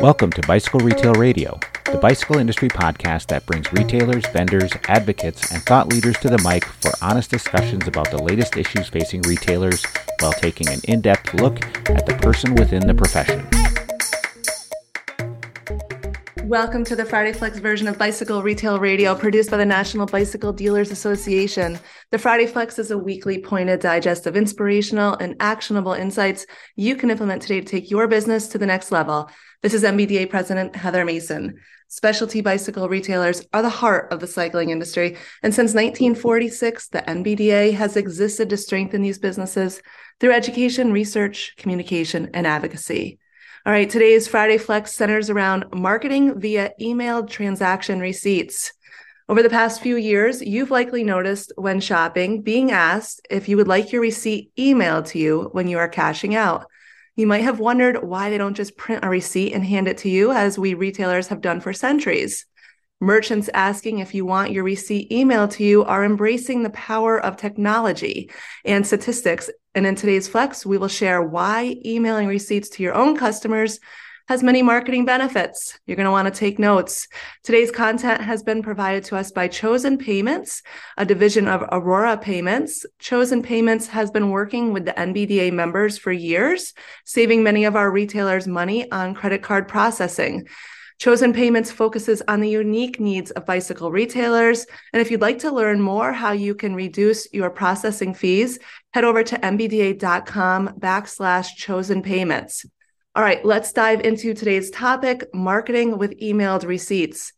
Welcome to Bicycle Retail Radio, the bicycle industry podcast that brings retailers, vendors, advocates, and thought leaders to the mic for honest discussions about the latest issues facing retailers while taking an in depth look at the person within the profession. Welcome to the Friday Flex version of Bicycle Retail Radio, produced by the National Bicycle Dealers Association. The Friday Flex is a weekly pointed digest of inspirational and actionable insights you can implement today to take your business to the next level. This is NBDA President Heather Mason. Specialty bicycle retailers are the heart of the cycling industry. And since 1946, the NBDA has existed to strengthen these businesses through education, research, communication, and advocacy. All right, today's Friday Flex centers around marketing via emailed transaction receipts. Over the past few years, you've likely noticed when shopping being asked if you would like your receipt emailed to you when you are cashing out. You might have wondered why they don't just print a receipt and hand it to you, as we retailers have done for centuries. Merchants asking if you want your receipt emailed to you are embracing the power of technology and statistics. And in today's Flex, we will share why emailing receipts to your own customers has many marketing benefits. You're going to want to take notes. Today's content has been provided to us by Chosen Payments, a division of Aurora Payments. Chosen Payments has been working with the NBDA members for years, saving many of our retailers money on credit card processing. Chosen Payments focuses on the unique needs of bicycle retailers. And if you'd like to learn more how you can reduce your processing fees, head over to nbda.com backslash chosen payments. All right, let's dive into today's topic marketing with emailed receipts.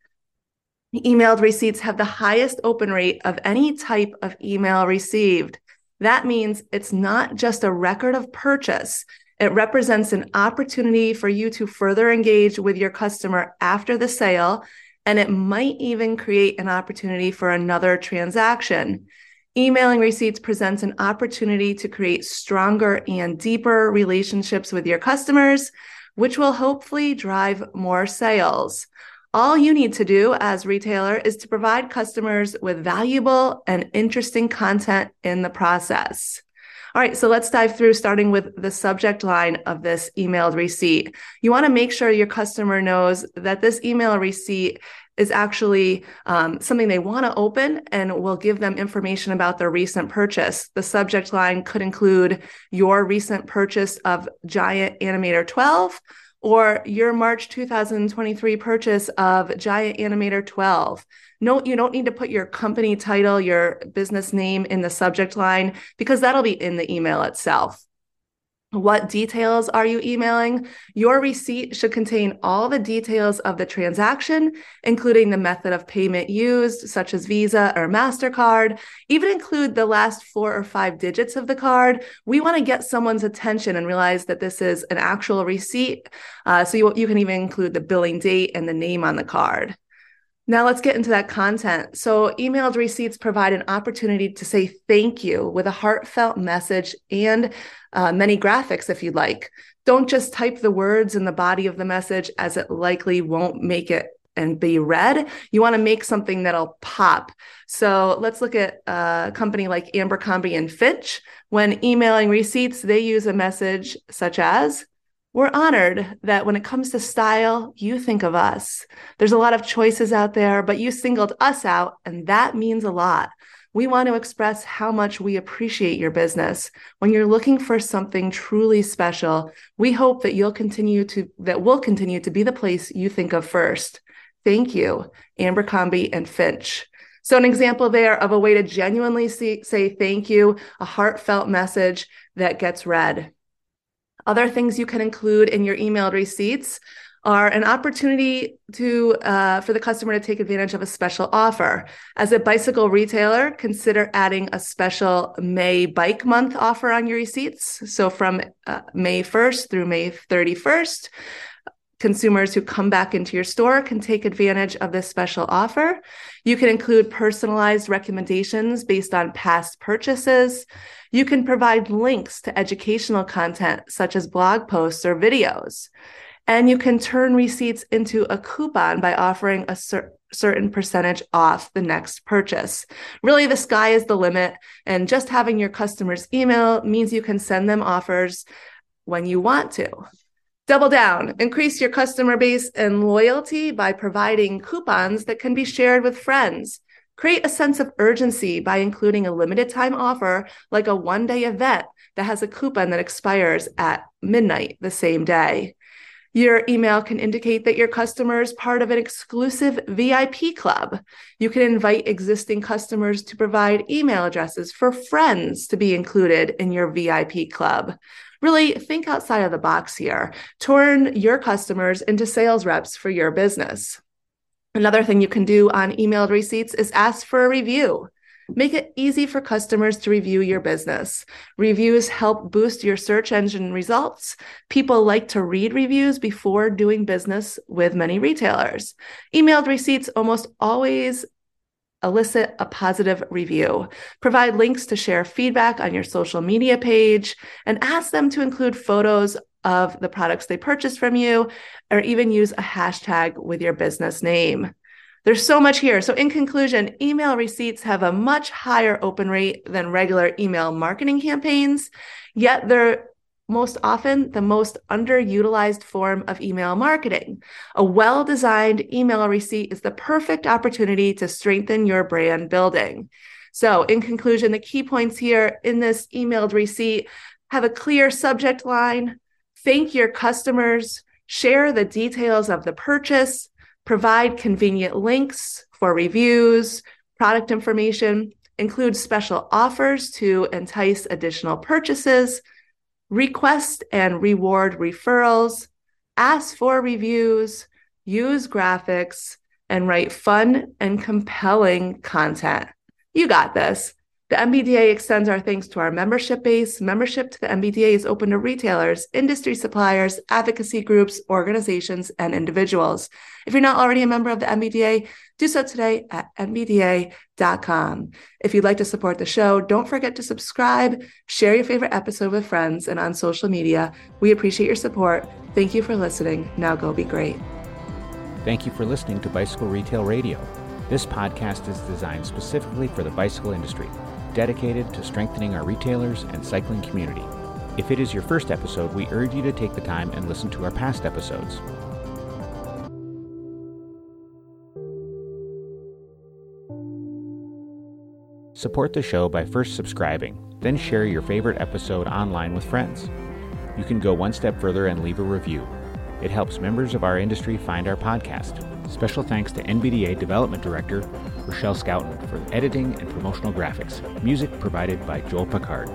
Emailed receipts have the highest open rate of any type of email received. That means it's not just a record of purchase, it represents an opportunity for you to further engage with your customer after the sale, and it might even create an opportunity for another transaction. Emailing receipts presents an opportunity to create stronger and deeper relationships with your customers, which will hopefully drive more sales. All you need to do as retailer is to provide customers with valuable and interesting content in the process. All right, so let's dive through starting with the subject line of this emailed receipt. You want to make sure your customer knows that this email receipt is actually um, something they want to open and will give them information about their recent purchase. The subject line could include your recent purchase of Giant Animator 12 or your March 2023 purchase of Giant Animator 12. Note you don't need to put your company title, your business name in the subject line because that'll be in the email itself. What details are you emailing? Your receipt should contain all the details of the transaction, including the method of payment used, such as Visa or MasterCard. Even include the last four or five digits of the card. We want to get someone's attention and realize that this is an actual receipt. Uh, so you, you can even include the billing date and the name on the card. Now let's get into that content. So, emailed receipts provide an opportunity to say thank you with a heartfelt message and uh, many graphics if you'd like. Don't just type the words in the body of the message, as it likely won't make it and be read. You want to make something that'll pop. So let's look at a company like Abercrombie and Fitch. When emailing receipts, they use a message such as we're honored that when it comes to style, you think of us. There's a lot of choices out there, but you singled us out, and that means a lot. We want to express how much we appreciate your business. When you're looking for something truly special, we hope that you'll continue to that will continue to be the place you think of first. Thank you, Abercrombie and Finch. So, an example there of a way to genuinely see, say thank you, a heartfelt message that gets read. Other things you can include in your emailed receipts are an opportunity to uh, for the customer to take advantage of a special offer. As a bicycle retailer, consider adding a special May Bike Month offer on your receipts. So from uh, May 1st through May 31st, consumers who come back into your store can take advantage of this special offer. You can include personalized recommendations based on past purchases. You can provide links to educational content such as blog posts or videos. And you can turn receipts into a coupon by offering a cer- certain percentage off the next purchase. Really, the sky is the limit. And just having your customers email means you can send them offers when you want to. Double down, increase your customer base and loyalty by providing coupons that can be shared with friends. Create a sense of urgency by including a limited time offer like a one day event that has a coupon that expires at midnight the same day. Your email can indicate that your customer is part of an exclusive VIP club. You can invite existing customers to provide email addresses for friends to be included in your VIP club. Really think outside of the box here. Turn your customers into sales reps for your business. Another thing you can do on emailed receipts is ask for a review. Make it easy for customers to review your business. Reviews help boost your search engine results. People like to read reviews before doing business with many retailers. Emailed receipts almost always elicit a positive review. Provide links to share feedback on your social media page and ask them to include photos of the products they purchased from you or even use a hashtag with your business name. There's so much here. So, in conclusion, email receipts have a much higher open rate than regular email marketing campaigns, yet they're most often the most underutilized form of email marketing. A well designed email receipt is the perfect opportunity to strengthen your brand building. So, in conclusion, the key points here in this emailed receipt have a clear subject line, thank your customers, share the details of the purchase, provide convenient links for reviews, product information, include special offers to entice additional purchases, request and reward referrals, ask for reviews, use graphics, and write fun and compelling content. You got this. The NBDA extends our thanks to our membership base. Membership to the NBDA is open to retailers, industry suppliers, advocacy groups, organizations, and individuals. If you're not already a member of the NBDA, do so today at NBDA.com. If you'd like to support the show, don't forget to subscribe, share your favorite episode with friends, and on social media. We appreciate your support. Thank you for listening. Now go be great. Thank you for listening to Bicycle Retail Radio. This podcast is designed specifically for the bicycle industry dedicated to strengthening our retailers and cycling community. If it is your first episode, we urge you to take the time and listen to our past episodes. Support the show by first subscribing, then share your favorite episode online with friends. You can go one step further and leave a review. It helps members of our industry find our podcast. Special thanks to NBDA Development Director Rochelle Scouten for editing and promotional graphics. Music provided by Joel Picard.